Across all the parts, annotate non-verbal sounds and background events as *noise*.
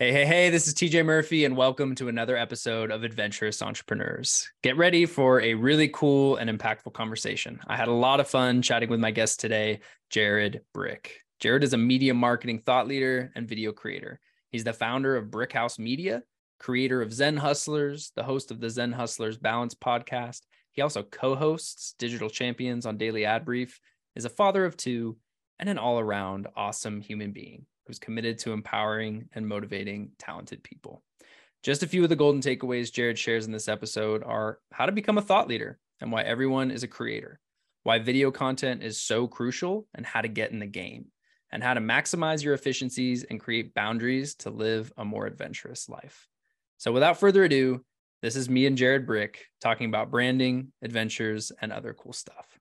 Hey, hey, hey, this is TJ Murphy, and welcome to another episode of Adventurous Entrepreneurs. Get ready for a really cool and impactful conversation. I had a lot of fun chatting with my guest today, Jared Brick. Jared is a media marketing thought leader and video creator. He's the founder of Brick House Media, creator of Zen Hustlers, the host of the Zen Hustlers Balance podcast. He also co hosts Digital Champions on Daily Ad Brief, is a father of two, and an all around awesome human being who's committed to empowering and motivating talented people. Just a few of the golden takeaways Jared shares in this episode are how to become a thought leader and why everyone is a creator, why video content is so crucial and how to get in the game, and how to maximize your efficiencies and create boundaries to live a more adventurous life. So, without further ado, this is me and Jared Brick talking about branding, adventures, and other cool stuff.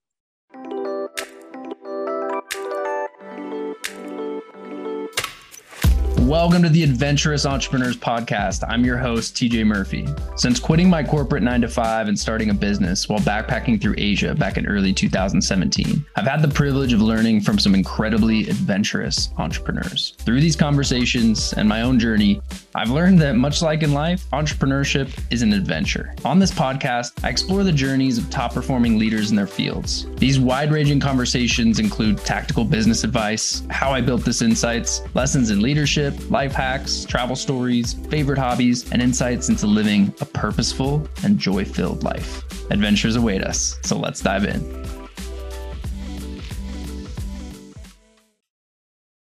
Welcome to the Adventurous Entrepreneurs Podcast. I'm your host, TJ Murphy. Since quitting my corporate nine to five and starting a business while backpacking through Asia back in early 2017, I've had the privilege of learning from some incredibly adventurous entrepreneurs. Through these conversations and my own journey, I've learned that much like in life, entrepreneurship is an adventure. On this podcast, I explore the journeys of top performing leaders in their fields. These wide ranging conversations include tactical business advice, how I built this insights, lessons in leadership life hacks, travel stories, favorite hobbies, and insights into living a purposeful and joy filled life. Adventures await us, so let's dive in.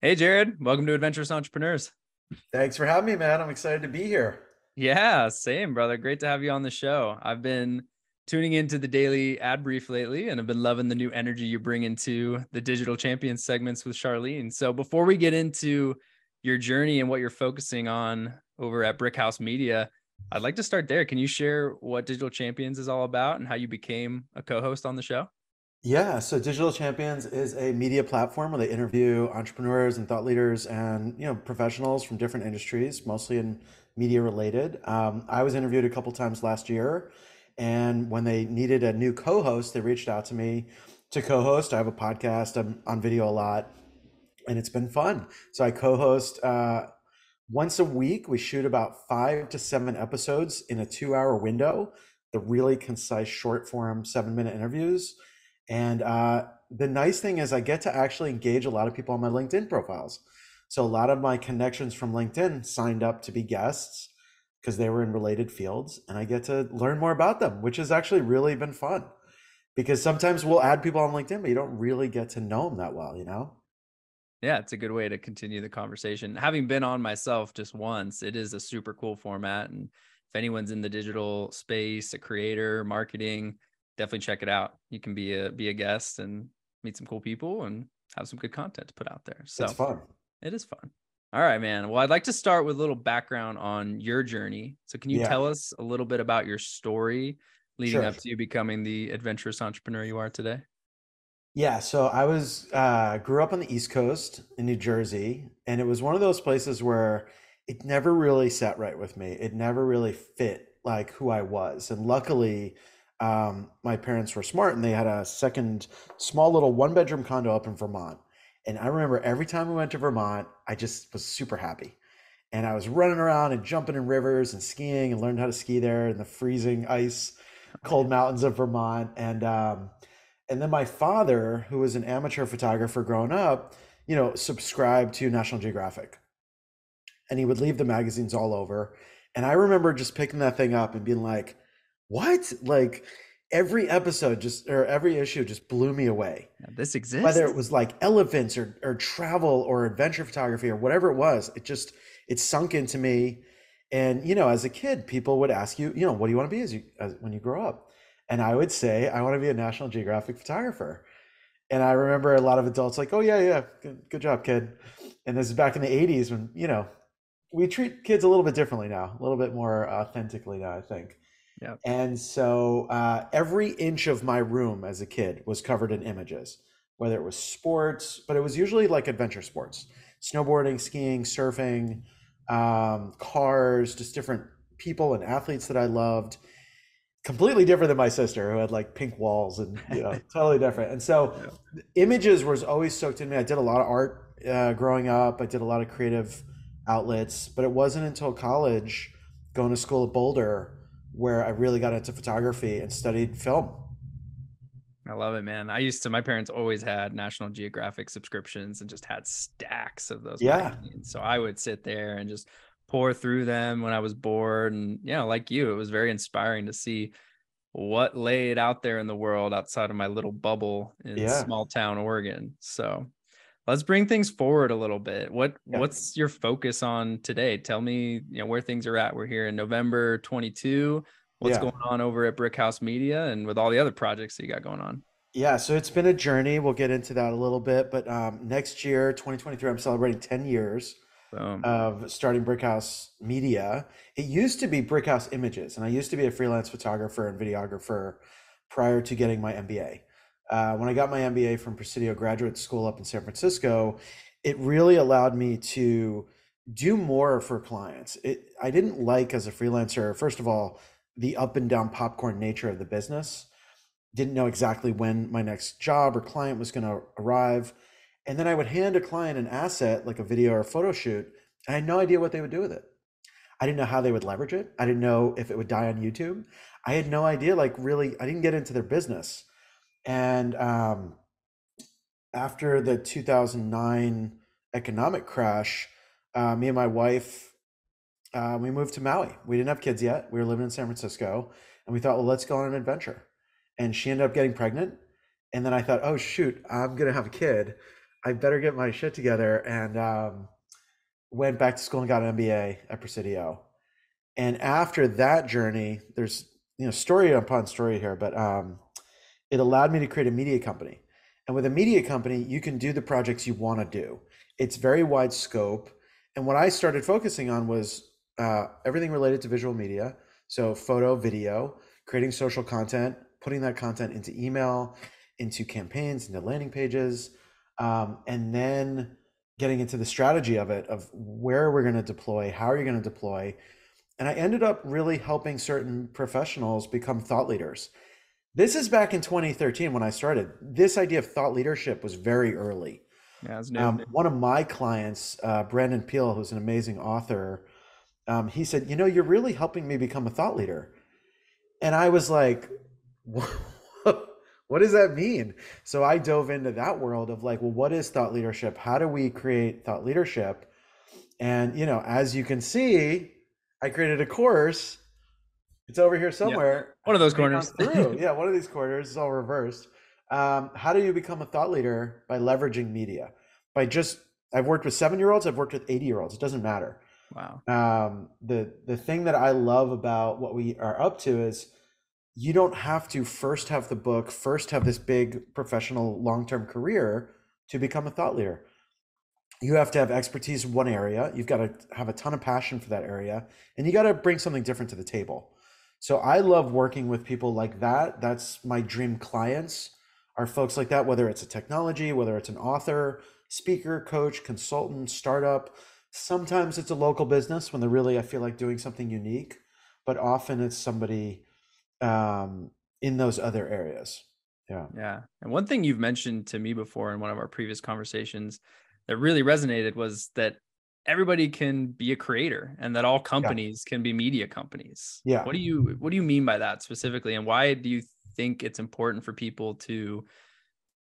Hey, Jared, welcome to Adventurous Entrepreneurs. Thanks for having me, man. I'm excited to be here. Yeah, same, brother. Great to have you on the show. I've been tuning into the daily ad brief lately and I've been loving the new energy you bring into the digital champions segments with Charlene. So before we get into your journey and what you're focusing on over at Brick House Media. I'd like to start there. Can you share what Digital Champions is all about and how you became a co-host on the show? Yeah, so Digital Champions is a media platform where they interview entrepreneurs and thought leaders and you know professionals from different industries, mostly in media related. Um, I was interviewed a couple times last year, and when they needed a new co-host, they reached out to me to co-host. I have a podcast. I'm on video a lot, and it's been fun. So I co-host uh, once a week. We shoot about five to seven episodes in a two-hour window. The really concise, short-form, seven-minute interviews. And uh, the nice thing is, I get to actually engage a lot of people on my LinkedIn profiles. So a lot of my connections from LinkedIn signed up to be guests because they were in related fields, and I get to learn more about them, which has actually really been fun. Because sometimes we'll add people on LinkedIn, but you don't really get to know them that well, you know. Yeah, it's a good way to continue the conversation. Having been on myself just once, it is a super cool format. And if anyone's in the digital space, a creator, marketing, definitely check it out. You can be a be a guest and meet some cool people and have some good content to put out there. So it's fun. It is fun. All right, man. Well, I'd like to start with a little background on your journey. So can you yeah. tell us a little bit about your story leading sure. up to you becoming the adventurous entrepreneur you are today? Yeah, so I was uh, grew up on the East Coast in New Jersey, and it was one of those places where it never really sat right with me. It never really fit like who I was, and luckily, um, my parents were smart and they had a second small little one bedroom condo up in Vermont. And I remember every time we went to Vermont, I just was super happy. And I was running around and jumping in rivers and skiing and learned how to ski there in the freezing ice, cold mountains of Vermont. And um, and then my father, who was an amateur photographer growing up, you know, subscribed to National Geographic. And he would leave the magazines all over. And I remember just picking that thing up and being like, what? Like every episode just or every issue just blew me away. Yeah, this exists. Whether it was like elephants or or travel or adventure photography or whatever it was, it just it sunk into me. And you know, as a kid, people would ask you, you know, what do you want to be as you as, when you grow up? And I would say, I want to be a National Geographic photographer. And I remember a lot of adults like, oh, yeah, yeah, good, good job, kid. And this is back in the 80s when, you know, we treat kids a little bit differently now, a little bit more authentically now, I think. Yeah. And so uh, every inch of my room as a kid was covered in images, whether it was sports, but it was usually like adventure sports, snowboarding, skiing, surfing, um, cars, just different people and athletes that I loved completely different than my sister who had like pink walls and you know *laughs* totally different and so yeah. images was always soaked in me i did a lot of art uh, growing up i did a lot of creative outlets, but it wasn't until college, going to school at Boulder, where I really got into photography and studied film. I love it, man. I used to, my parents always had National Geographic subscriptions and just had stacks of those. Yeah. Magazines. So I would sit there and just pour through them when I was bored. And, you know, like you, it was very inspiring to see what laid out there in the world outside of my little bubble in Yeah. small town Oregon. So let's bring things forward a little bit. What Yeah. what's your focus on today? Tell me, you know, where things are at. We're here in November 22. What's Yeah. going on over at Brick House Media and with all the other projects that you got going on? Yeah, so it's been a journey. We'll get into that a little bit, but um, next year, 2023, I'm celebrating 10 years Boom. of starting Brick House Media. It used to be Brickhouse Images, and I used to be a freelance photographer and videographer prior to getting my MBA. Uh, when I got my MBA from Presidio Graduate School up in San Francisco, it really allowed me to do more for clients. It, I didn't like as a freelancer, first of all, the up and down popcorn nature of the business. Didn't know exactly when my next job or client was going to arrive. And then I would hand a client an asset like a video or a photo shoot. And I had no idea what they would do with it. I didn't know how they would leverage it. I didn't know if it would die on YouTube. I had no idea, like, really, I didn't get into their business. And um, after the 2009 economic crash, uh, me and my wife, uh, we moved to Maui. We didn't have kids yet. We were living in San Francisco. And we thought, well, let's go on an adventure. And she ended up getting pregnant. And then I thought, oh, shoot, I'm going to have a kid. I better get my shit together. And um, went back to school and got an MBA at Presidio. And after that journey, there's you know story upon story here, but um, it allowed me to create a media company. And with a media company, you can do the projects you want to do. It's very wide scope. And what I started focusing on was uh, everything related to visual media. So photo, video, creating social content, putting that content into email, into campaigns, into landing pages, um, and then getting into the strategy of it of where we're going to deploy, how are you going to deploy. And I ended up really helping certain professionals become thought leaders. This is back in 2013 when I started. This idea of thought leadership was very early. Yeah, it's new. Um, one of my clients, uh, Brandon Peel, who's an amazing author, um, he said, "You know, you're really helping me become a thought leader," and I was like, *laughs* "What does that mean?" So I dove into that world of like, well, what is thought leadership? How do we create thought leadership? And you know, as you can see, I created a course. It's over here somewhere. One of those corners. through. *laughs* yeah, one of these corners is all reversed. Um, how do you become a thought leader by leveraging media? By just, I've worked with seven year olds, I've worked with 80 year olds. It doesn't matter. wow. Um, the the thing that I love about what we are up to is you don't have to first have the book, first have this big professional long term career to become a thought leader. You have to have expertise in one area. You've got to have a ton of passion for that area, and you got to bring something different to the table. So I love working with people like that. That's my dream clients are folks like that, whether it's a technology, whether it's an author, speaker, coach, consultant, startup. Sometimes it's a local business when they're really, I feel like doing something unique, but often it's somebody um, in those other areas. Yeah. Yeah. And one thing you've mentioned to me before in one of our previous conversations that really resonated was that everybody can be a creator and that all companies can be media companies. Yeah. What do you what do you mean by that specifically and why do you think it's important for people to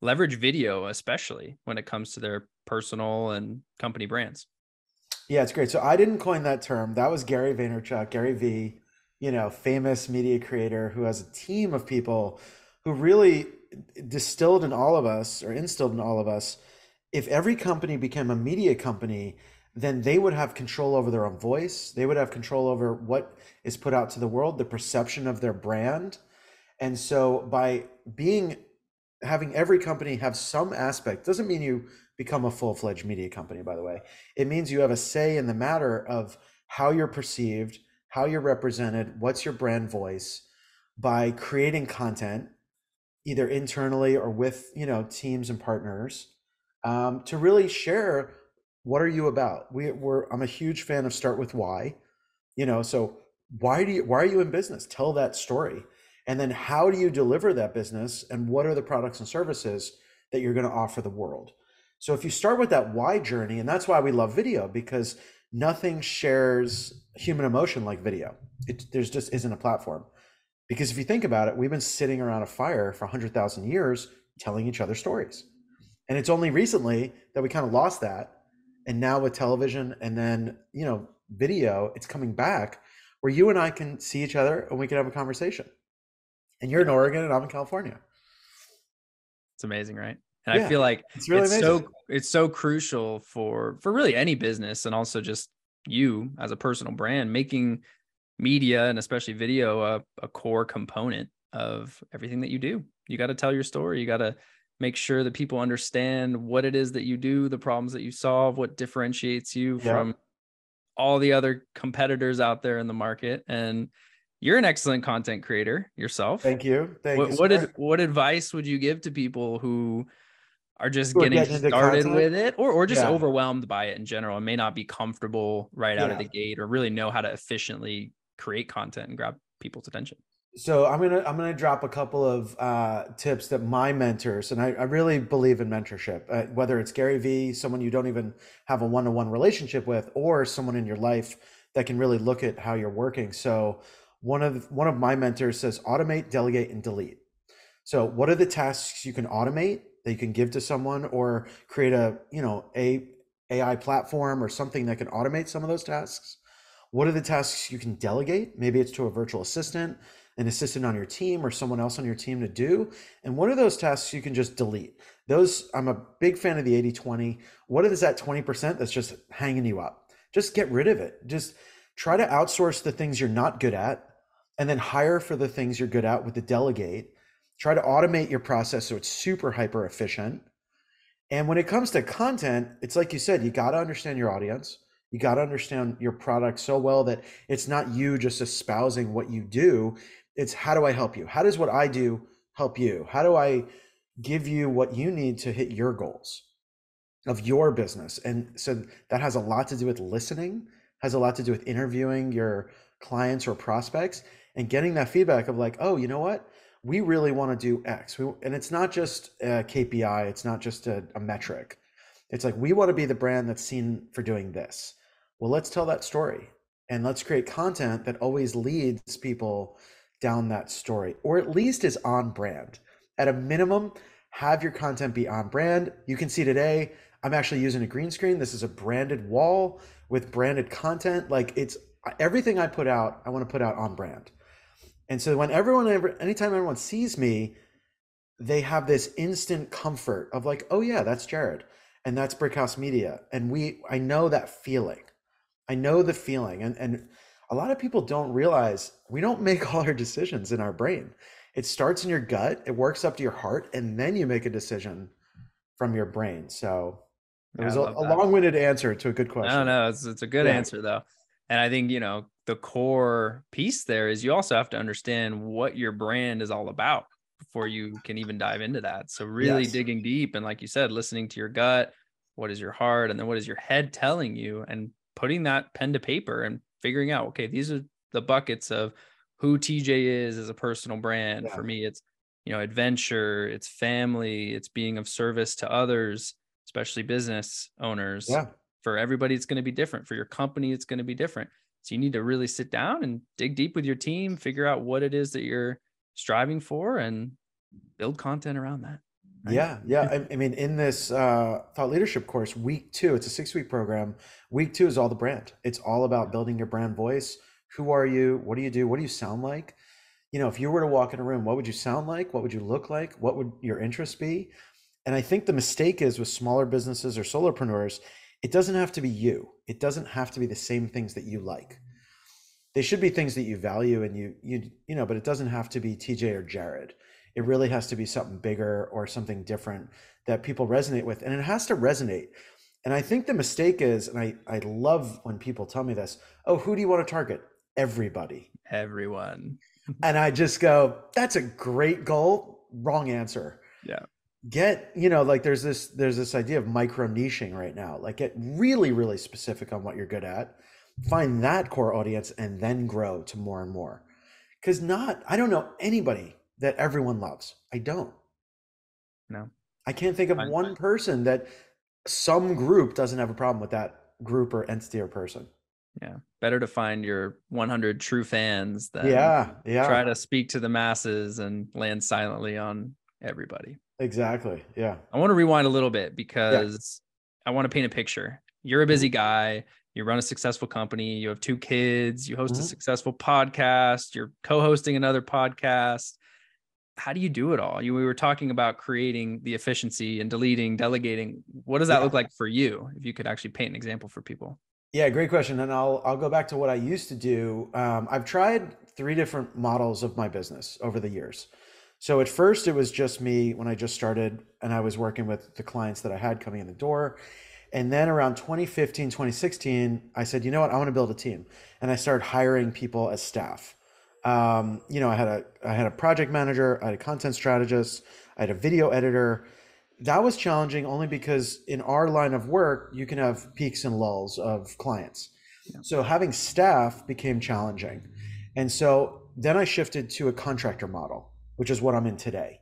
leverage video especially when it comes to their personal and company brands? Yeah, it's great. So I didn't coin that term. That was Gary Vaynerchuk, Gary V, you know, famous media creator who has a team of people who really distilled in all of us or instilled in all of us. If every company became a media company, then they would have control over their own voice. They would have control over what is put out to the world, the perception of their brand. And so by being having every company have some aspect doesn't mean you become a full-fledged media company by the way it means you have a say in the matter of how you're perceived how you're represented what's your brand voice by creating content either internally or with you know teams and partners um, to really share what are you about? We, we're i'm a huge fan of start with why you know so why do you why are you in business? Tell that story. And then how do you deliver that business and what are the products and services that you're going to offer the world? So if you start with that why journey and that's why we love video because nothing shares human emotion like video. It, there's just isn't a platform. Because if you think about it, we've been sitting around a fire for 100,000 years telling each other stories. And it's only recently that we kind of lost that. And now with television and then, you know, video, it's coming back where you and I can see each other and we can have a conversation. And you're in Oregon and I'm in California. It's amazing, right? And yeah, I feel like it's really it's so it's so crucial for for really any business and also just you as a personal brand making media and especially video a, a core component of everything that you do. You got to tell your story. You got to make sure that people understand what it is that you do, the problems that you solve, what differentiates you yeah. from all the other competitors out there in the market. And you're an excellent content creator yourself. Thank you. Thank what, you. What, did, what advice would you give to people who are just getting, getting started with it or, or just yeah. overwhelmed by it in general and may not be comfortable right yeah. out of the gate or really know how to efficiently create content and grab people's attention? So I'm gonna I'm gonna drop a couple of uh, tips that my mentors and I, I really believe in mentorship. Uh, whether it's Gary Vee, someone you don't even have a one to one relationship with, or someone in your life that can really look at how you're working. So one of one of my mentors says automate, delegate, and delete. So what are the tasks you can automate that you can give to someone, or create a you know a AI platform or something that can automate some of those tasks? What are the tasks you can delegate? Maybe it's to a virtual assistant an assistant on your team or someone else on your team to do. And what are those tasks you can just delete. Those, I'm a big fan of the 80 20. What is that 20% that's just hanging you up? Just get rid of it. Just try to outsource the things you're not good at and then hire for the things you're good at with the delegate. Try to automate your process so it's super hyper efficient. And when it comes to content, it's like you said, you got to understand your audience. You got to understand your product so well that it's not you just espousing what you do it's how do I help you? How does what I do help you? How do I give you what you need to hit your goals of your business? And so that has a lot to do with listening, has a lot to do with interviewing your clients or prospects and getting that feedback of like, oh, you know what? We really want to do X. We, and it's not just a KPI, it's not just a, a metric. It's like, we want to be the brand that's seen for doing this. Well, let's tell that story and let's create content that always leads people down that story, or at least is on brand. At a minimum, have your content be on brand. You can see today, I'm actually using a green screen. This is a branded wall with branded content. Like it's everything I put out, I want to put out on brand. And so when everyone, anytime everyone sees me, they have this instant comfort of like, oh yeah, that's Jared, and that's Brick House Media, and we, I know that feeling. I know the feeling, and and a lot of people don't realize we don't *laughs* make all our decisions in our brain. It starts in your gut, it works up to your heart, and then you make a decision from your brain. So it yeah, was a, a long-winded answer to a good question. No, no, it's, it's a good yeah. answer though. And I think, you know, the core piece there is you also have to understand what your brand is all about before you can even dive into that. So really yes. digging deep and like you said, listening to your gut, what is your heart, and then what is your head telling you, and putting that pen to paper and figuring out, okay, these are the buckets of who TJ is as a personal brand. Yeah. For me, it's, you know, adventure, it's family, it's being of service to others, especially business owners. Yeah. For everybody, it's going to be different. For your company, it's going to be different. So you need to really sit down and dig deep with your team, figure out what it is that you're striving for and build content around that. Right? Yeah, yeah. I, I, mean, in this uh, thought leadership course, week two, it's a six week program. Week two is all the brand. It's all about building your brand voice. Who are you? What do you do? What do you sound like? You know, if you were to walk in a room, what would you sound like? What would you look like? What would your interests be? And I think the mistake is with smaller businesses or solopreneurs, it doesn't have to be you. It doesn't have to be the same things that you like. They should be things that you value and you you you know, but it doesn't have to be TJ or Jared it really has to be something bigger or something different that people resonate with. And it has to resonate. And I think the mistake is, and I, I love when people tell me this, oh, who do you want to target? Everybody. Everyone. and I just go, that's a great goal. Wrong answer. Yeah. Get, you know, like there's this there's this idea of micro niching right now. Like get really, really specific on what you're good at. Find that core audience and then grow to more and more. Cause not, I don't know anybody that everyone loves. I don't. No. I can't think of one person that some group doesn't have a problem with that group or entity or person. Yeah. Better to find your 100 true fans than yeah, yeah. try to speak to the masses and land silently on everybody. Exactly. Yeah. I want to rewind a little bit because yeah. I want to paint a picture. You're a busy mm-hmm. guy. You run a successful company. You have two kids. You host mm-hmm. a successful podcast. You're co hosting another podcast. How do you do it all? You, we were talking about creating the efficiency and deleting, delegating. What does that yeah. look like for you? If you could actually paint an example for people. Yeah, great question. And I'll I'll go back to what I used to do. Um, I've tried three different models of my business over the years. So at first it was just me when I just started and I was working with the clients that I had coming in the door. And then around 2015, 2016, I said, you know what, I want to build a team. And I started hiring people as staff. Um, you know, I had a I had a project manager, I had a content strategist, I had a video editor. That was challenging only because in our line of work, you can have peaks and lulls of clients. Yeah. So having staff became challenging. And so then I shifted to a contractor model which is what I'm in today.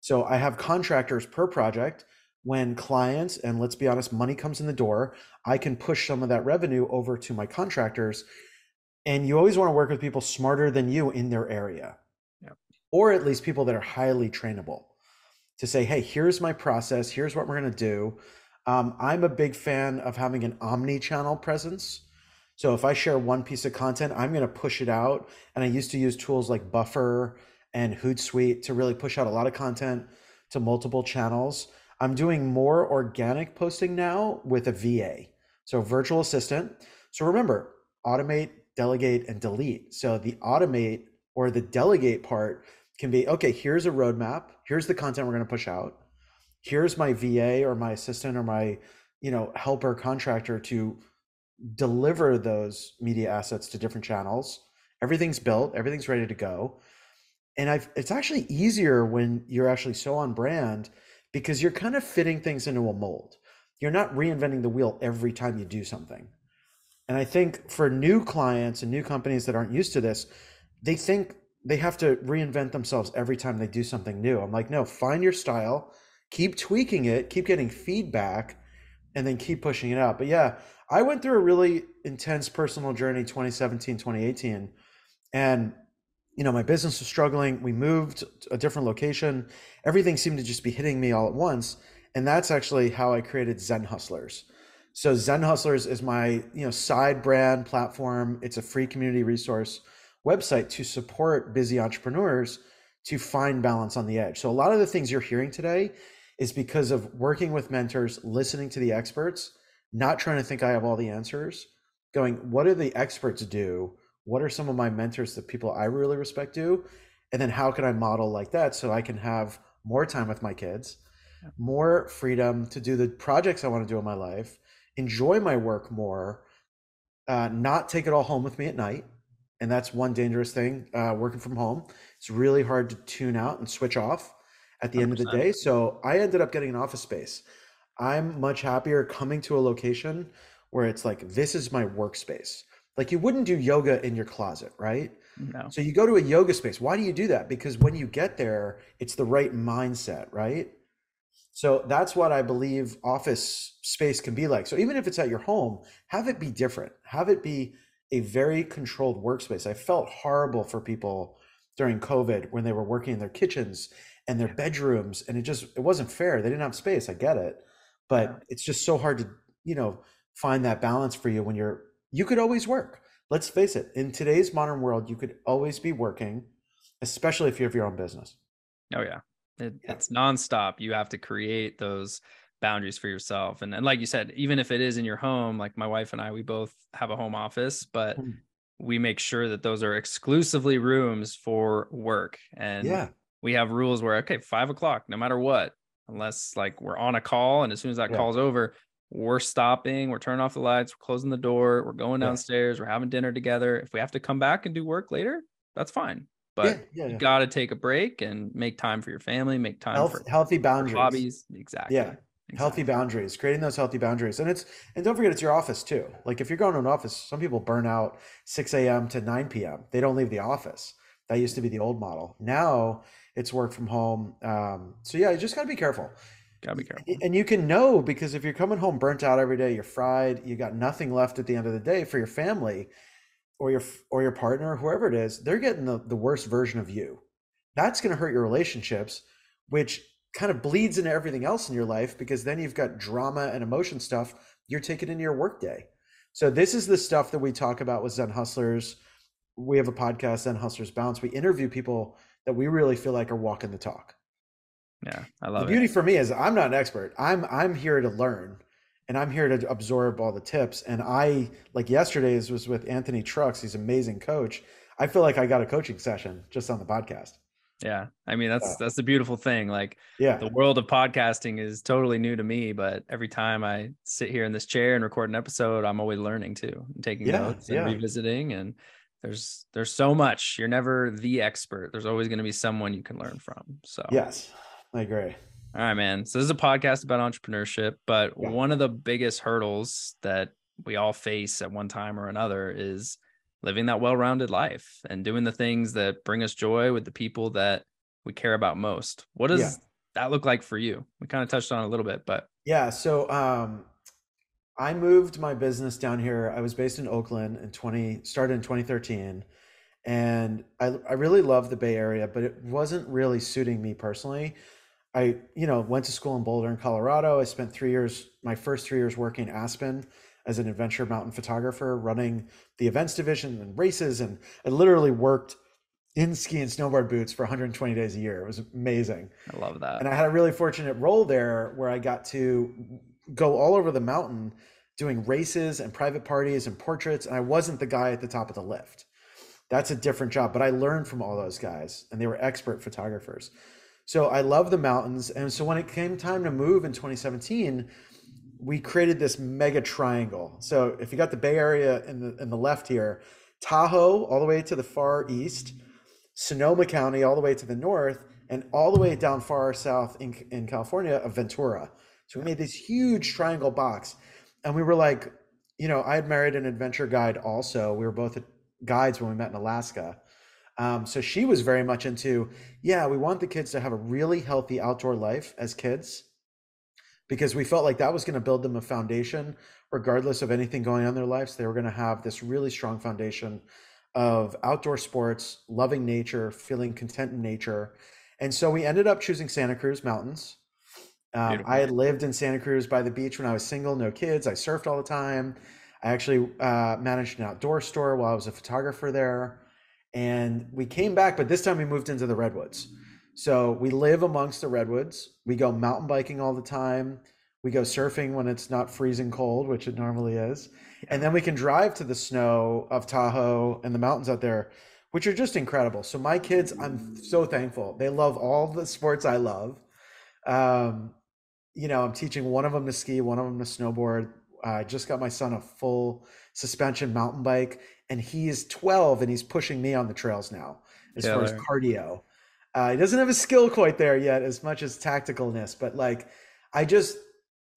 So I have contractors per project. When clients, and let's be honest, money comes in the door, I can push some of that revenue over to my contractors. And you always want to work with people smarter than you in their area, yep. or at least people that are highly trainable to say, hey, here's my process, here's what we're going to do. Um, I'm a big fan of having an omni channel presence. So if I share one piece of content, I'm going to push it out. And I used to use tools like Buffer and Hootsuite to really push out a lot of content to multiple channels. I'm doing more organic posting now with a VA, so virtual assistant. So remember, automate, delegate, and delete. So the automate or the delegate part can be okay, here's a roadmap, here's the content we're going to push out. Here's my VA or my assistant or my, you know, helper contractor to deliver those media assets to different channels. Everything's built, everything's ready to go and I've it's actually easier when you're actually so on brand because you're kind of fitting things into a mold. You're not reinventing the wheel every time you do something. And I think for new clients and new companies that aren't used to this, they think they have to reinvent themselves every time they do something new. I'm like, no, find your style, keep tweaking it, keep getting feedback, and then keep pushing it out. But yeah, I went through a really intense personal journey 2017, 2018. And you know, my business was struggling. We moved to a different location. Everything seemed to just be hitting me all at once. And that's actually how I created Zen Hustlers. So Zen Hustlers is my, you know, side brand platform. It's a free community resource website to support busy entrepreneurs to find balance on the edge. So a lot of the things you're hearing today is because of working with mentors, listening to the experts, not trying to think I have all the answers, going, what do the experts do? What are some of my mentors the people i really respect do? And then how can i model like that so i can have more time with my kids more freedom to do the projects i want to do in my life enjoy my work more uh, not take it all home with me at night and that's one dangerous thing uh, working from home. It's really hard to tune out and switch off at the 100%. end of the day so i ended up getting an office space. I'm much happier coming to a location where it's like this is my workspace like you wouldn't do yoga in your closet, right? No. So you go to a yoga space. Why do you do that? Because when you get there, it's the right mindset, right? So that's what I believe office space can be like. So even if it's at your home, have it be different. Have it be a very controlled workspace. I felt horrible for people during COVID when they were working in their kitchens and their bedrooms and it just it wasn't fair. They didn't have space. I get it. But yeah. it's just so hard to, you know, find that balance for you when you're you could always work. Let's face it, in today's modern world, you could always be working, especially if you have your own business. Oh, yeah. It, yeah. It's nonstop. You have to create those boundaries for yourself. And, and like you said, even if it is in your home, like my wife and I, we both have a home office, but mm. we make sure that those are exclusively rooms for work. And yeah. we have rules where, okay, five o'clock, no matter what, unless like we're on a call and as soon as that yeah. call's over we're stopping, we're turning off the lights, we're closing the door, we're going downstairs, we're having dinner together. If we have to come back and do work later, that's fine. But yeah, yeah, you got to take a break and make time for your family, make time Health, for healthy boundaries, hobbies. Exactly. Yeah. Exactly. Healthy boundaries, creating those healthy boundaries. And it's, and don't forget, it's your office too. Like if you're going to an office, some people burn out 6 a.m. to 9 p.m. They don't leave the office. That used to be the old model. Now it's work from home. Um, so yeah, you just got to be careful Gotta be careful. And you can know because if you're coming home burnt out every day, you're fried, you got nothing left at the end of the day for your family or your or your partner, whoever it is, they're getting the, the worst version of you. That's going to hurt your relationships, which kind of bleeds into everything else in your life because then you've got drama and emotion stuff you're taking into your workday. So this is the stuff that we talk about with Zen Hustlers. We have a podcast, Zen Hustlers Balance. We interview people that we really feel like are walking the talk. Yeah, I love it. the it. beauty for me is I'm not an expert. I'm I'm here to learn and I'm here to absorb all the tips. And I like yesterday's was with Anthony Trucks. He's an amazing coach. I feel like I got a coaching session just on the podcast. Yeah. I mean, that's that's the beautiful thing. Like yeah. the world of podcasting is totally new to me, but every time I sit here in this chair and record an episode, I'm always learning too. I'm taking Yeah, notes and yeah. revisiting and there's there's so much. You're never the expert. There's always going to be someone you can learn from. So Yes, I agree. All right, man. So this is a podcast about entrepreneurship, but Yeah. one of the biggest hurdles that we all face at one time or another is living that well-rounded life and doing the things that bring us joy with the people that we care about most. What does Yeah. that look like for you? We kind of touched on it a little bit, but Yeah. So um, I moved my business down here. I was based in Oakland in 20, started in 2013. And I, I really love the Bay Area, but it wasn't really suiting me personally. I, you know, went to school in Boulder in Colorado. I spent three years, my first three years working in Aspen as an adventure mountain photographer, running the events division and races. And I literally worked in ski and snowboard boots for 120 days a year. It was amazing. I love that. And I had a really fortunate role there where I got to go all over the mountain doing races and private parties and portraits. And I wasn't the guy at the top of the lift. That's a different job, but I learned from all those guys and they were expert photographers. So I love the mountains. And so when it came time to move in 2017, we created this mega triangle. So if you got the Bay Area in the in the left here, Tahoe all the way to the far east, Sonoma County all the way to the north, and all the way down far south in, in California of Ventura. So we made this huge triangle box. And we were like, you know, I had married an adventure guide also. We were both guides when we met in Alaska. Um, so she was very much into, yeah, we want the kids to have a really healthy outdoor life as kids because we felt like that was going to build them a foundation regardless of anything going on in their lives. They were going to have this really strong foundation of outdoor sports, loving nature, feeling content in nature. And so we ended up choosing Santa Cruz Mountains. Um, I had lived in Santa Cruz by the beach when I was single, no kids. I surfed all the time. I actually uh, managed an outdoor store while I was a photographer there. And we came back, but this time we moved into the redwoods. So we live amongst the redwoods. We go mountain biking all the time. We go surfing when it's not freezing cold, which it normally is. And then we can drive to the snow of Tahoe and the mountains out there, which are just incredible. So my kids, I'm so thankful. They love all the sports I love. Um, you know, I'm teaching one of them to ski, one of them to snowboard. I just got my son a full suspension mountain bike, and he's 12 and he's pushing me on the trails now as far as cardio. Uh, he doesn't have a skill quite there yet, as much as tacticalness, but like, I just,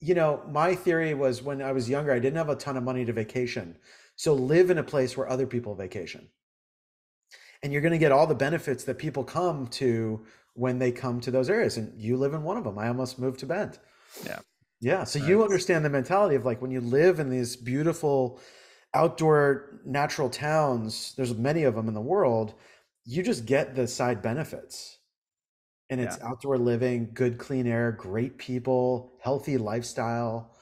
you know, my theory was when I was younger, I didn't have a ton of money to vacation. So live in a place where other people vacation. And you're going to get all the benefits that people come to when they come to those areas. And you live in one of them. I almost moved to Bend. Yeah. Yeah. So you understand the mentality of like when you live in these beautiful outdoor natural towns, there's many of them in the world, you just get the side benefits. And it's outdoor living, good clean air, great people, healthy lifestyle.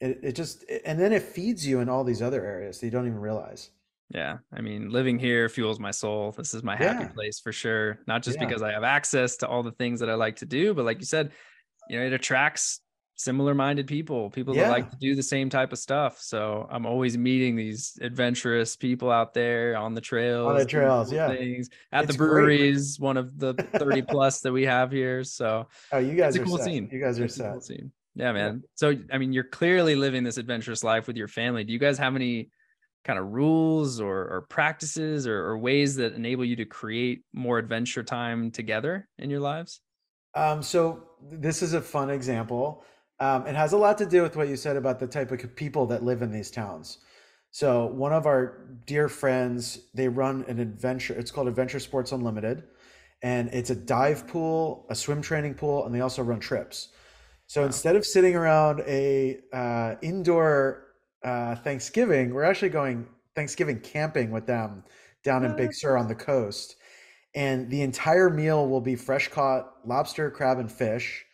It, it just, and then it feeds you in all these other areas that you don't even realize. Yeah. I mean, living here fuels my soul. This is my happy Yeah. place for sure. Not just Yeah. because I have access to all the things that I like to do, but like you said, you know, it attracts similar minded people, people that like to do the same type of stuff. So I'm always meeting these adventurous people out there on the trails, doing trails, yeah. things at It's the great. breweries, one of the 30 *laughs* plus that we have here. So Oh, you guys it's a are cool set. scene. You guys are It's a cool scene. Yeah, man. So, I mean, you're clearly living this adventurous life with your family. Do you guys have any kind of rules or, or practices or, or ways that enable you to create more adventure time together in your lives? Um, so this is a fun example. Um, it has a lot to do with what you said about the type of people that live in these towns. So one of our dear friends, they run an adventure. It's called Adventure Sports Unlimited, and it's a dive pool, a swim training pool, and they also run trips. So wow. instead of sitting around a uh, indoor uh, Thanksgiving, we're actually going Thanksgiving camping with them down in Big Sur on the coast. And the entire meal will be fresh caught lobster, crab, and fish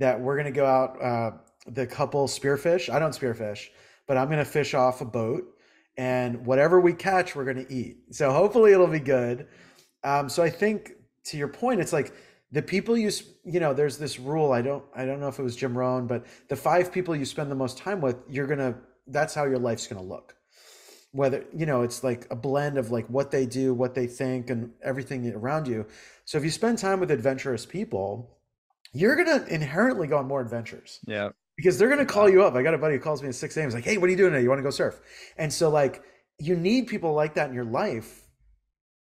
that we're to go out. Uh, the couple spearfish. I don't spearfish, but I'm to fish off a boat. And whatever we catch, we're to eat. So hopefully it'll be good. Um, so I think to your point, it's like the people you you know there's this rule i don't i don't know if it was jim rohn but the five people you spend the most time with you're gonna that's how your life's gonna look whether you know it's like a blend of like what they do what they think and everything around you so if you spend time with adventurous people you're gonna inherently go on more adventures. Yeah. Because they're gonna call you up. I got a buddy who calls me at 6 a.m he's like hey what are you doing today? You want to go surf? And so like you need people like that in your life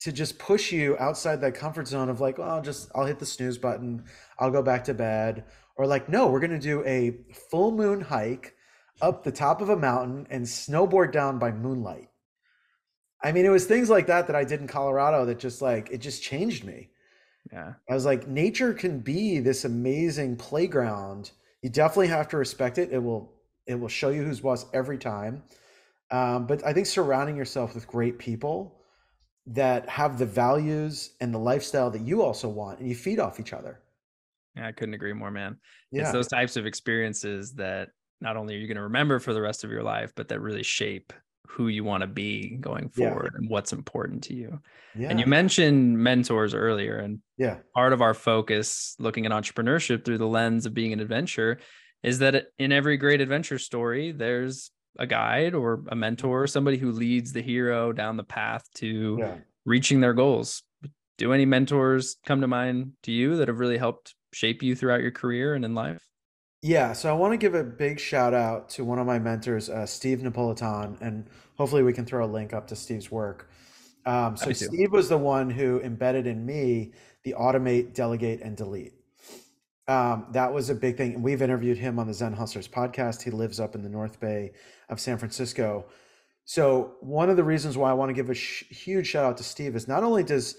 to just push you outside that comfort zone of like, well, I'll just I'll hit the snooze button, I'll go back to bed, or like, no, we're gonna do a full moon hike up the top of a mountain and snowboard down by moonlight. I mean, it was things like that that I did in Colorado that just like it just changed me. Yeah. I was like, nature can be this amazing playground. You definitely have to respect it. It will it will show you who's boss every time. Um, but I think surrounding yourself with great people that have the values and the lifestyle that you also want and you feed off each other yeah i couldn't agree more man yeah. it's those types of experiences that not only are you going to remember for the rest of your life but that really shape who you want to be going forward yeah. and what's important to you yeah. and you mentioned mentors earlier and yeah part of our focus looking at entrepreneurship through the lens of being an adventure is that in every great adventure story there's a guide or a mentor, somebody who leads the hero down the path to yeah. reaching their goals. Do any mentors come to mind to you that have really helped shape you throughout your career and in life? Yeah, so I want to give a big shout out to one of my mentors, uh, Steve Napolitan, and hopefully we can throw a link up to Steve's work. Um, so Steve was the one who embedded in me the automate, delegate, and delete. Um, that was a big thing. And we've interviewed him on the Zen Hustlers podcast. He lives up in the North Bay of San Francisco. So one of the reasons why I want to give a sh- huge shout out to Steve is not only does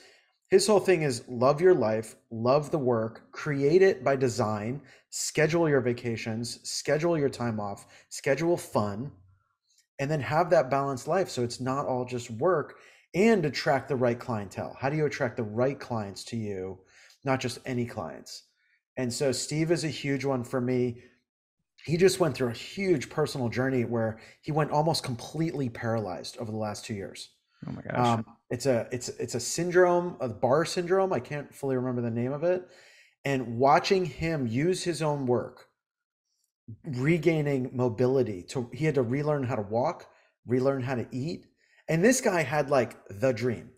his whole thing is love your life, love the work, create it by design, schedule your vacations, schedule your time off, schedule fun, and then have that balanced life. So it's not all just work and attract the right clientele. How do you attract the right clients to you, not just any clients? And so Steve is a huge one for me. He just went through a huge personal journey where he went almost completely paralyzed over the last two years. Oh my gosh. Um, it's a it's it's a syndrome, a bar syndrome. I can't fully remember the name of it. And watching him use his own work, regaining mobility to he had to relearn how to walk, relearn how to eat. And this guy had like the dream.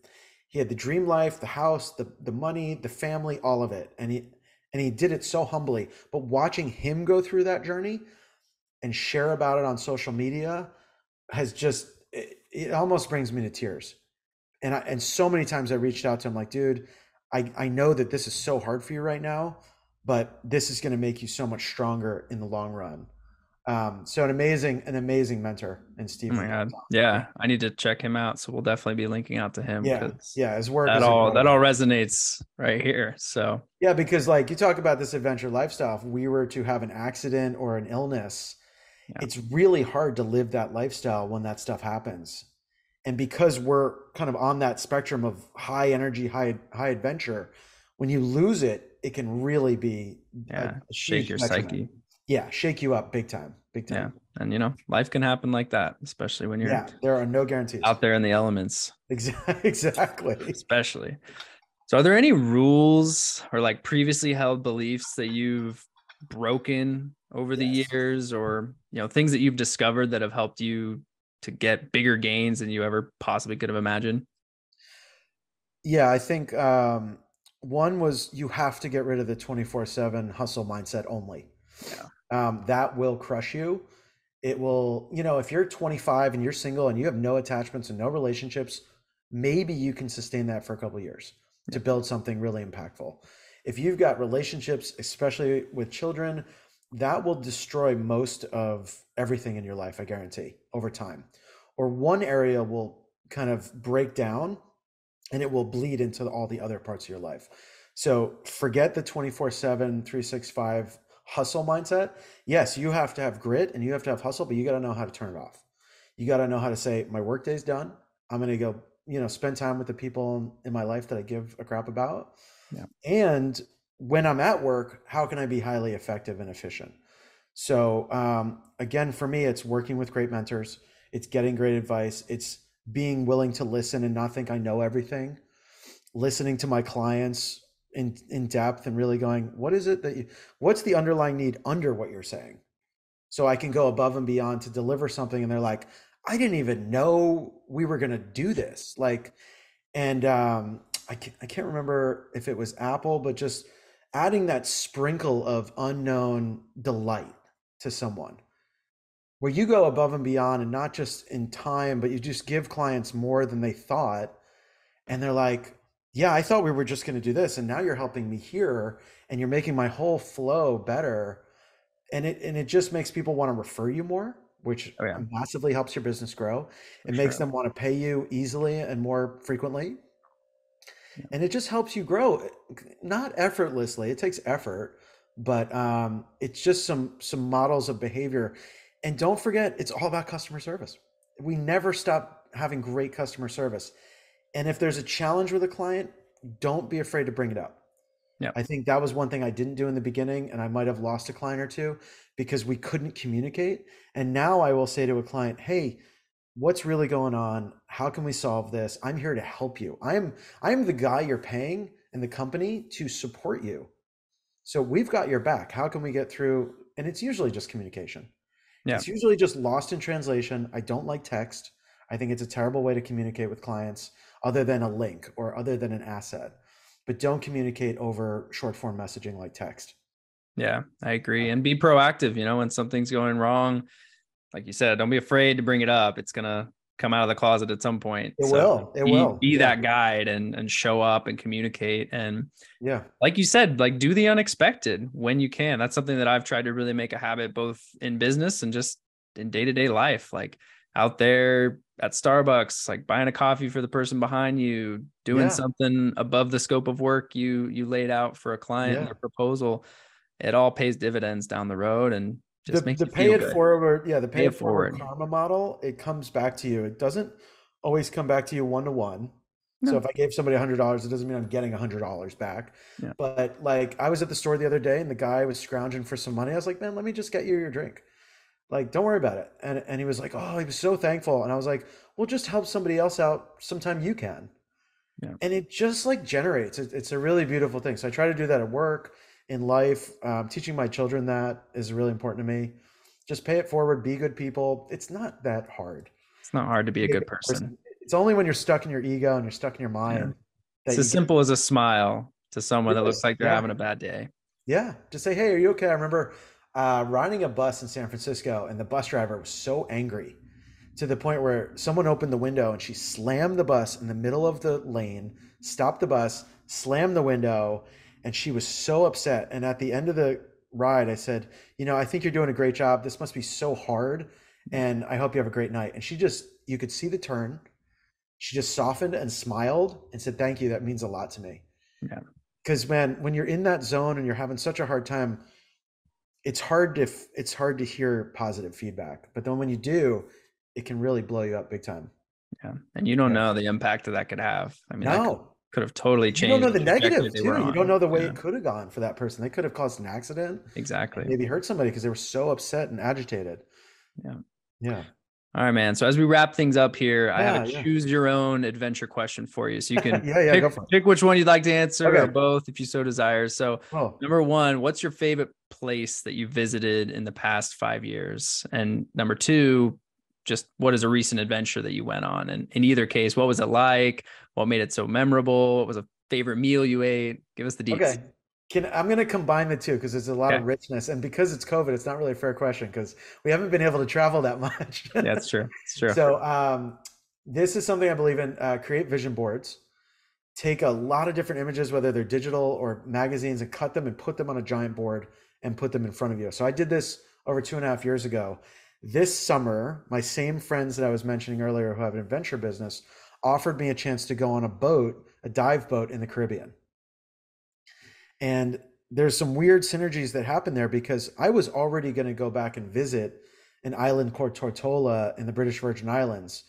He had the dream life, the house, the the money, the family, all of it. And he and he did it so humbly. But watching him go through that journey and share about it on social media has just it, it almost brings me to tears. And I, and so many times I reached out to him like, dude, I I know that this is so hard for you right now, but this is going to make you so much stronger in the long run. Um, so an amazing, an amazing mentor and Steve. Oh my god, yeah, I need to check him out. So we'll definitely be linking out to him. Yeah, yeah, his work. That all that all resonates right here. So yeah, because like you talk about this adventure lifestyle, if we were to have an accident or an illness, yeah. it's really hard to live that lifestyle when that stuff happens. And because we're kind of on that spectrum of high energy, high high adventure, when you lose it, it can really be yeah, shake your psyche. Yeah shake you up big time big time. Yeah and you know life can happen like that especially when you're yeah there are no guarantees. out there in the elements. *laughs* Exactly. Especially. So are there any rules or like previously held beliefs that you've broken over the yes. years or you know things that you've discovered that have helped you to get bigger gains than you ever possibly could have imagined yeah i think um one was you have to get rid of the 24/7 hustle mindset only yeah um, that will crush you. It will, you know, if you're 25 and you're single and you have no attachments and no relationships, maybe you can sustain that for a couple years to build something really impactful. If you've got relationships, especially with children, that will destroy most of everything in your life, I guarantee, over time. Or one area will kind of break down and it will bleed into all the other parts of your life. So forget the 24 7, 365 hustle mindset, yes, you have to have grit and you have to have hustle, but you got to know how to turn it off. You got to know how to say, my workday's done. I'm going to go, you know, spend time with the people in my life that I give a crap about. Yeah. And when I'm at work, how can I be highly effective and efficient? So um, again, for me, it's working with great mentors. It's getting great advice. It's being willing to listen and not think I know everything. Listening to my clients in in depth and really going, what is it that you? What's the underlying need under what you're saying? So I can go above and beyond to deliver something, and they're like, I didn't even know we were going to do this. Like, and um, I can't, I can't remember if it was Apple, but just adding that sprinkle of unknown delight to someone where you go above and beyond and not just in time, but you just give clients more than they thought. And they're like, yeah, I thought we were just going to do this. And now you're helping me here and you're making my whole flow better. And it, and it just makes people want to refer you more, which oh, yeah. massively helps your business grow. It makes them want to pay you easily and more frequently. Yeah. And it just helps you grow, not effortlessly. It takes effort, but um, it's just some some models of behavior and don't forget, it's all about customer service. We never stop having great customer service. And if there's a challenge with a client, don't be afraid to bring it up. Yeah. I think that was one thing I didn't do in the beginning, and I might have lost a client or two because we couldn't communicate. And now I will say to a client, hey, what's really going on? How can we solve this? I'm here to help you. I'm I'm the guy you're paying in the company to support you. So we've got your back. How can we get through? And it's usually just communication. Yeah. It's usually just lost in translation. I don't like text. I think it's a terrible way to communicate with clients other than a link or other than an asset. But don't communicate over short form messaging like text. Yeah, I agree. And be proactive, you know, when something's going wrong, like you said, don't be afraid to bring it up. It's going to come out of the closet at some point. It so will. It be, will. Be yeah. that guide and and show up and communicate. And yeah, like you said, like do the unexpected when you can. That's something that I've tried to really make a habit, both in business and just in day to day life. Like out there at Starbucks, like buying a coffee for the person behind you, doing yeah. something above the scope of work you you laid out for a client yeah. or proposal. It all pays dividends down the road and just the, the pay it good. forward, yeah, the pay, pay it forward. forward karma model, it comes back to you. It doesn't always come back to you one to one. So if I gave somebody a hundred dollars, it doesn't mean I'm getting a hundred dollars back. Yeah. But like I was at the store the other day and the guy was scrounging for some money. I was like, man, let me just get you your drink. Like, don't worry about it. And and he was like, oh, he was so thankful. And I was like, well, just help somebody else out sometime you can. Yeah. And it just like generates. It, it's a really beautiful thing. So I try to do that at work in life. Um, teaching my children that is really important to me. Just pay it forward, be good people. It's not that hard. It's not hard to be, a good person. person. It's only when you're stuck in your ego and you're stuck in your mind. Yeah. It's as simple get... as a smile to someone that looks like they're yeah. having a bad day. Yeah. Just say, hey, are you okay? I remember uh, riding a bus in San Francisco, and the bus driver was so angry to the point where someone opened the window and she slammed the bus in the middle of the lane, stopped the bus, slammed the window, and she was so upset. And at the end of the ride, I said, You know, I think you're doing a great job. This must be so hard. And I hope you have a great night. And she just, you could see the turn. She just softened and smiled and said, Thank you. That means a lot to me. Yeah. Because, man, when you're in that zone and you're having such a hard time, it's hard to it's hard to hear positive feedback but then when you do it can really blow you up big time yeah and you don't yeah. know the impact that that could have i mean no could have totally changed. You don't know the, the negative too. You don't know the way yeah. it could have gone for that person. They could have caused an accident. Exactly. Maybe hurt somebody because they were so upset and agitated. Yeah. Yeah. All right, man. So as we wrap things up here, yeah, I have a yeah. choose your own adventure question for you. So you *laughs* can yeah, yeah, pick, pick, which one you'd like to answer okay. or both if you so desire. So oh. number one, what's your favorite place that you visited in the past five years? And number two, just what is a recent adventure that you went on? And in either case, what was it like? What made it so memorable? What was a favorite meal you ate? Give us the details. Okay. Can, I'm going to combine the two because there's a lot okay. of richness, and because it's COVID, it's not really a fair question because we haven't been able to travel that *laughs* much. yeah, that's true. It's true. So um, this is something I believe in. Uh, create vision boards. Take a lot of different images, whether they're digital or magazines, and cut them and put them on a giant board and put them in front of you. So I did this over two and a half years ago, this summer, my same friends that I was mentioning earlier who have an adventure business offered me a chance to go on a boat, a dive boat in the Caribbean. And there's some weird synergies that happen there because I was already going to go back and visit an island called Tortola in the British Virgin Islands.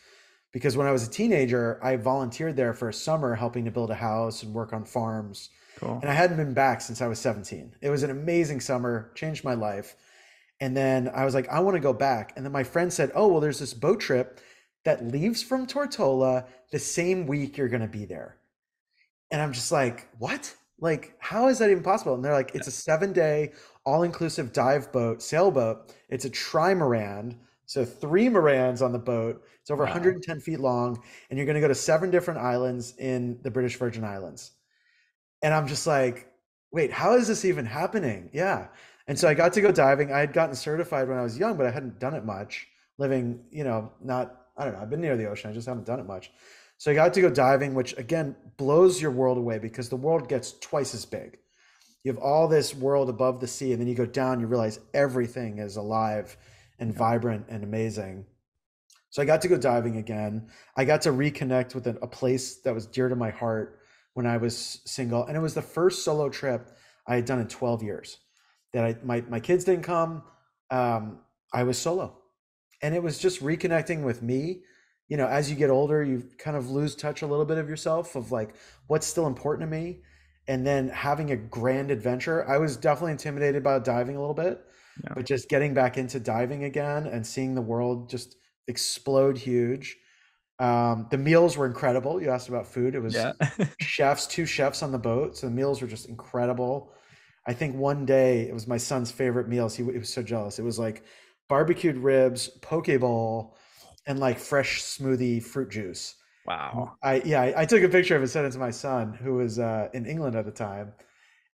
Because when I was a teenager, I volunteered there for a summer helping to build a house and work on farms. Cool. And I hadn't been back since I was 17. It was an amazing summer, changed my life. And then I was like, I want to go back. And then my friend said, Oh, well, there's this boat trip that leaves from Tortola the same week you're going to be there. And I'm just like, What? Like, how is that even possible? And they're like, It's a seven day, all inclusive dive boat, sailboat. It's a trimaran. So three Morans on the boat. It's over wow. 110 feet long. And you're going to go to seven different islands in the British Virgin Islands. And I'm just like, wait, how is this even happening? Yeah. And so I got to go diving. I had gotten certified when I was young, but I hadn't done it much. Living, you know, not, I don't know, I've been near the ocean. I just haven't done it much. So I got to go diving, which again blows your world away because the world gets twice as big. You have all this world above the sea, and then you go down, you realize everything is alive and vibrant and amazing. So I got to go diving again. I got to reconnect with a, place that was dear to my heart when I was single, and it was the first solo trip I had done in 12 years. That I my my kids didn't come. Um, I was solo, and it was just reconnecting with me. You know, as you get older, you kind of lose touch a little bit of yourself of like what's still important to me, and then having a grand adventure. I was definitely intimidated about diving a little bit, yeah. but just getting back into diving again and seeing the world just explode huge um, the meals were incredible. You asked about food. It was yeah. *laughs* chefs, two chefs on the boat. So the meals were just incredible. I think one day it was my son's favorite meals. He, he was so jealous. It was like barbecued ribs, poke bowl, and like fresh smoothie fruit juice. Wow. I yeah, I, I took a picture of it, sent it to my son who was uh, in England at the time,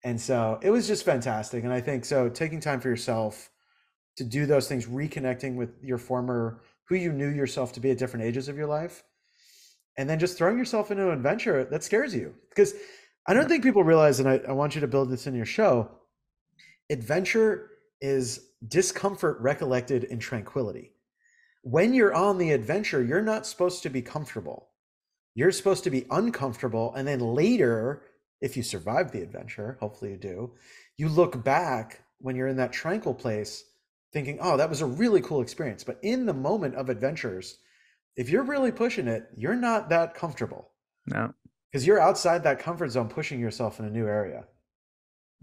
and so it was just fantastic. And I think so taking time for yourself to do those things, reconnecting with your former who you knew yourself to be at different ages of your life and then just throwing yourself into an adventure that scares you because i don't think people realize and I, I want you to build this in your show adventure is discomfort recollected in tranquility when you're on the adventure you're not supposed to be comfortable you're supposed to be uncomfortable and then later if you survive the adventure hopefully you do you look back when you're in that tranquil place thinking, oh, that was a really cool experience. But in the moment of adventures, if you're really pushing it, you're not that comfortable. No. Because you're outside that comfort zone, pushing yourself in a new area.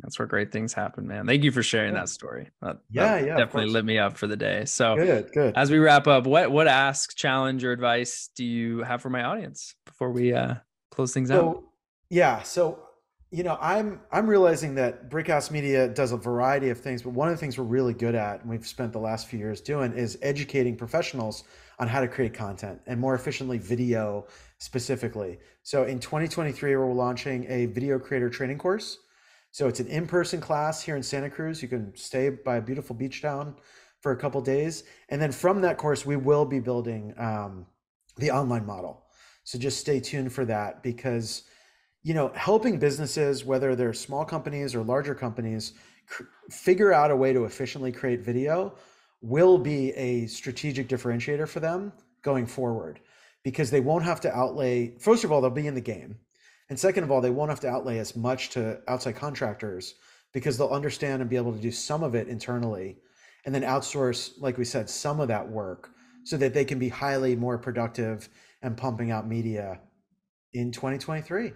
That's where great things happen, man. Thank you for sharing yeah. that story. That, yeah, that yeah, definitely lit me up for the day. So good, good. As we wrap up, what what ask, challenge, or advice do you have for my audience before we uh, close things so, out? Yeah, so you know, I'm I'm realizing that Brick House Media does a variety of things, but one of the things we're really good at, and we've spent the last few years doing, is educating professionals on how to create content and more efficiently video specifically. So in 2023, we're launching a video creator training course. So it's an in-person class here in Santa Cruz. You can stay by a beautiful beach town for a couple days, and then from that course, we will be building um, the online model. So just stay tuned for that because you know, helping businesses, whether they're small companies or larger companies, cr- figure out a way to efficiently create video will be a strategic differentiator for them going forward because they won't have to outlay, first of all, they'll be in the game. And second of all, they won't have to outlay as much to outside contractors because they'll understand and be able to do some of it internally and then outsource, like we said, some of that work so that they can be highly more productive and pumping out media in 2023.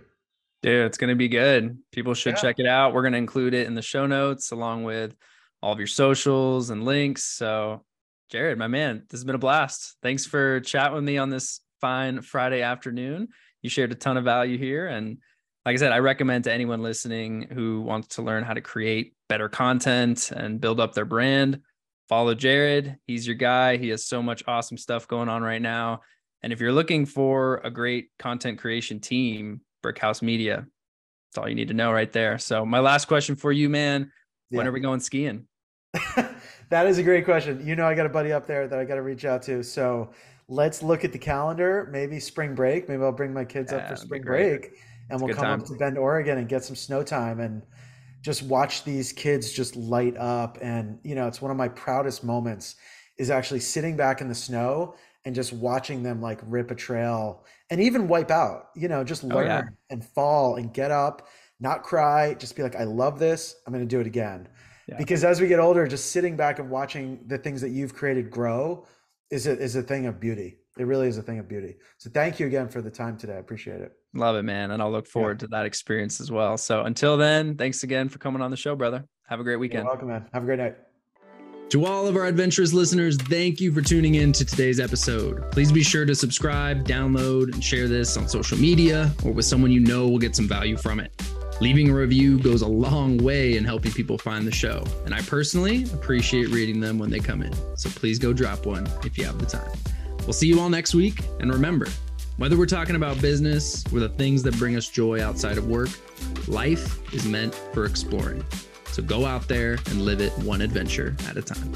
Dude, it's going to be good. People should yeah. check it out. We're going to include it in the show notes along with all of your socials and links. So, Jared, my man, this has been a blast. Thanks for chatting with me on this fine Friday afternoon. You shared a ton of value here. And like I said, I recommend to anyone listening who wants to learn how to create better content and build up their brand, follow Jared. He's your guy. He has so much awesome stuff going on right now. And if you're looking for a great content creation team, Brick House Media. That's all you need to know right there. So my last question for you, man. When yeah. are we going skiing? *laughs* that is a great question. You know, I got a buddy up there that I got to reach out to. So let's look at the calendar. Maybe spring break. Maybe I'll bring my kids yeah, up for spring break and we'll come time. up to Bend, Oregon and get some snow time and just watch these kids just light up. And, you know, it's one of my proudest moments is actually sitting back in the snow and just watching them like rip a trail and even wipe out, you know, just learn oh, yeah. and fall and get up. not cry, just be like, I love this. I'm going to do it again. Yeah. Because as we get older, just sitting back and watching the things that you've created grow is a, is a thing of beauty. It really is a thing of beauty. So thank you again for the time today. I appreciate it. Love it, man. And I'll look forward yeah. to that experience as well. So until then, thanks again for coming on the show, brother. Have a great weekend. You're welcome, man. Have a great night. To all of our adventurous listeners, thank you for tuning in to today's episode. Please be sure to subscribe, download, and share this on social media or with someone you know will get some value from it. Leaving a review goes a long way in helping people find the show, and I personally appreciate reading them when they come in. So please go drop one if you have the time. We'll see you all next week, and remember, whether we're talking about business or the things that bring us joy outside of work, life is meant for exploring. So go out there and live it one adventure at a time.